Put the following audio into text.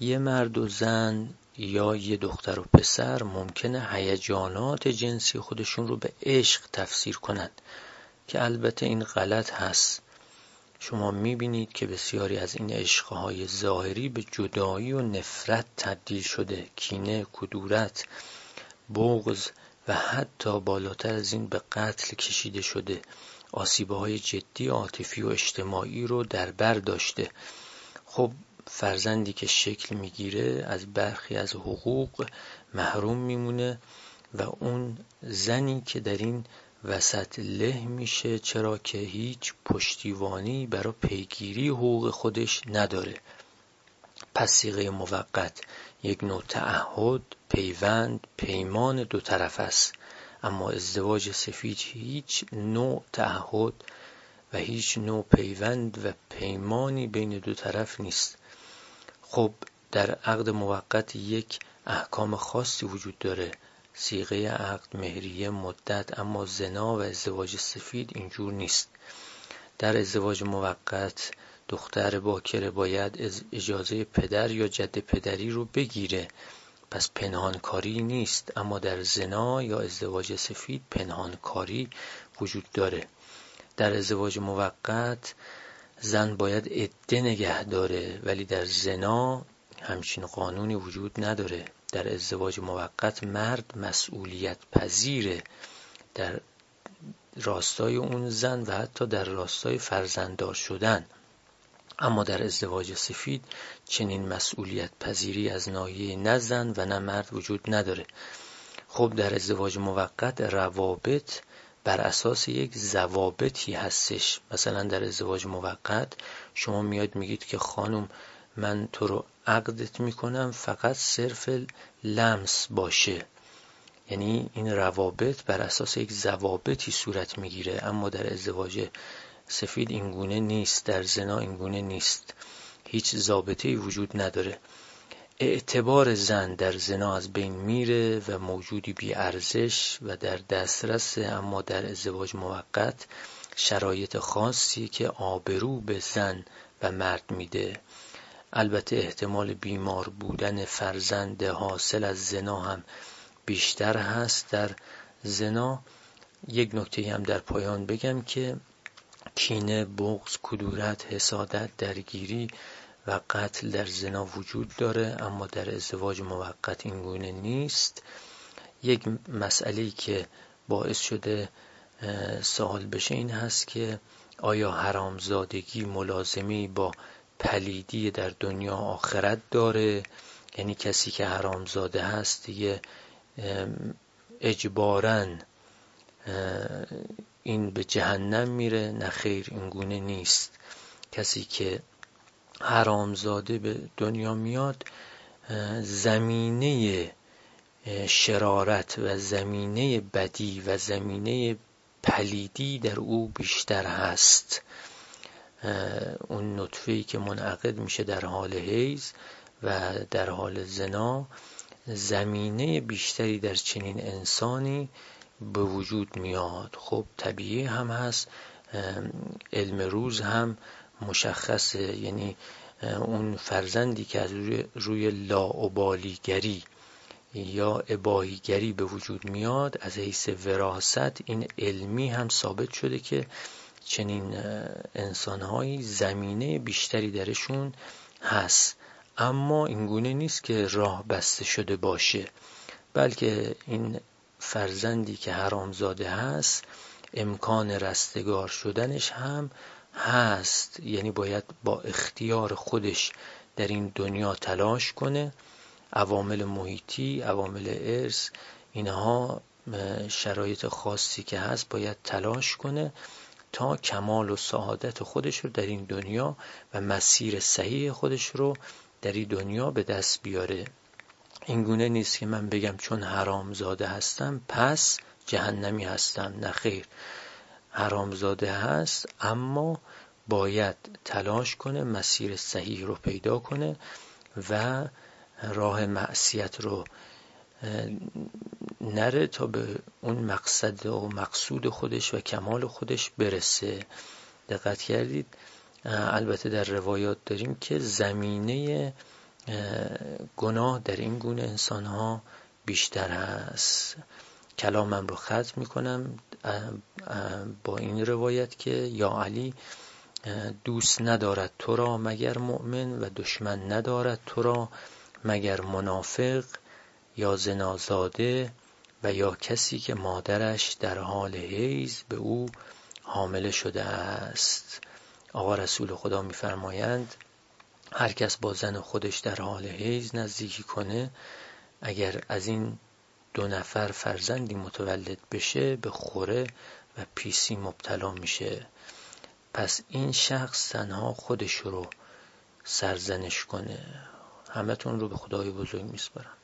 یه مرد و زن یا یه دختر و پسر ممکنه هیجانات جنسی خودشون رو به عشق تفسیر کنند که البته این غلط هست. شما می‌بینید که بسیاری از این عشقهای ظاهری به جدایی و نفرت تبدیل شده کینه، کدورت، بغض و حتی بالاتر از این به قتل کشیده شده. آسیبه های جدی عاطفی و اجتماعی رو در بر داشته. خب فرزندی که شکل می‌گیره از برخی از حقوق محروم میمونه و اون زنی که در این وسط له میشه چرا که هیچ پشتیوانی برای پیگیری حقوق خودش نداره. پس سیغه موقت یک نوع تعهد پیوند پیمان دو طرف است. اما ازدواج سفید هیچ نوع تعهد و هیچ نوع پیوند و پیمانی بین دو طرف نیست. خب در عقد موقت یک احکام خاصی وجود داره. سیغه عقد مهریه مدت اما زنا و ازدواج سفید اینجور نیست. در ازدواج موقت دختر باکره باید اجازه پدر یا جد پدری رو بگیره. پس پنهانکاری نیست اما در زنا یا ازدواج سفید پنهانکاری وجود داره. در ازدواج موقت زن باید عده نگه داره ولی در زنا همچین قانونی وجود نداره. در ازدواج موقت مرد مسئولیت پذیره در راستای اون زن و حتی در راستای فرزنددار شدن. اما در ازدواج سفید چنین مسئولیت پذیری از ناحیه نه زن و نه مرد وجود نداره. خب در ازدواج موقت روابط بر اساس یک زوابطی هستش. مثلا در ازدواج موقت شما میاد میگید که خانم من تو رو عقدت می‌کنم فقط صرف لمس باشه. یعنی این روابط بر اساس یک زوابطی صورت می‌گیره. اما در ازدواج سفید اینگونه نیست در زنا اینگونه نیست. هیچ ضابطه وجود نداره. اعتبار زن در زنا از بین میره و موجودی بی ارزش و در دسترس اما در ازدواج موقت شرایط خاصی که آبرو به زن و مرد میده. البته احتمال بیمار بودن فرزند حاصل از زنا هم بیشتر هست. در زنا یک نکته هم در پایان بگم که کینه، بغض، کدورت، حسادت، درگیری و قتل در زنا وجود داره اما در ازدواج موقت این گونه نیست. یک مسئله که باعث شده سوال بشه این هست که آیا حرامزادگی ملازمی با پلیدی در دنیا آخرت داره؟ یعنی کسی که حرامزاده هست دیگه اجباراً این به جهنم میره؟ نه خیر این گونه نیست. کسی که حرامزاده به دنیا میاد زمینه شرارت و زمینه بدی و زمینه پلیدی در او بیشتر هست. اون نطفه‌ای که منعقد میشه در حال حیز و در حال زنا زمینه بیشتری در چنین انسانی به وجود میاد. خب طبیعی هم هست علم روز هم مشخصه یعنی اون فرزندی که از روی, روی لاعبالیگری یا اباهیگری به وجود میاد از حیث وراست این علمی هم ثابت شده که چنین انسانهایی زمینه بیشتری درشون هست. اما اینگونه نیست که راه بسته شده باشه بلکه این فرزندی که حرامزاده هست امکان رستگار شدنش هم هست. یعنی باید با اختیار خودش در این دنیا تلاش کنه. عوامل محیطی عوامل ارث اینها شرایط خاصی که هست باید تلاش کنه تا کمال و سعادت خودش رو در این دنیا و مسیر صحیح خودش رو در این دنیا به دست بیاره. این گونه نیست که من بگم چون حرامزاده هستم پس جهنمی هستم. نه خیر. حرامزاده هست اما باید تلاش کنه مسیر صحیح رو پیدا کنه و راه معصیت رو نره تا به اون مقصد و مقصود خودش و کمال خودش برسه. دقت کردید؟ البته در روایات داریم که زمینه گناه در این گونه انسان ها بیشتر هست. کلامم رو ختم می‌کنم. با این روایت که یا علی دوست ندارد تو را مگر مؤمن و دشمن ندارد تو را مگر منافق یا زنازاده و یا کسی که مادرش در حال حیز به او حامله شده است. آقا رسول خدا میفرمایند هر کس با زن خودش در حال حیز نزدیکی کنه اگر از این دو نفر فرزندی متولد بشه به خوره و پیسی مبتلا میشه. پس این شخص تنها خودش رو سرزنش کنه. همتون رو به خدای بزرگ میسپارم.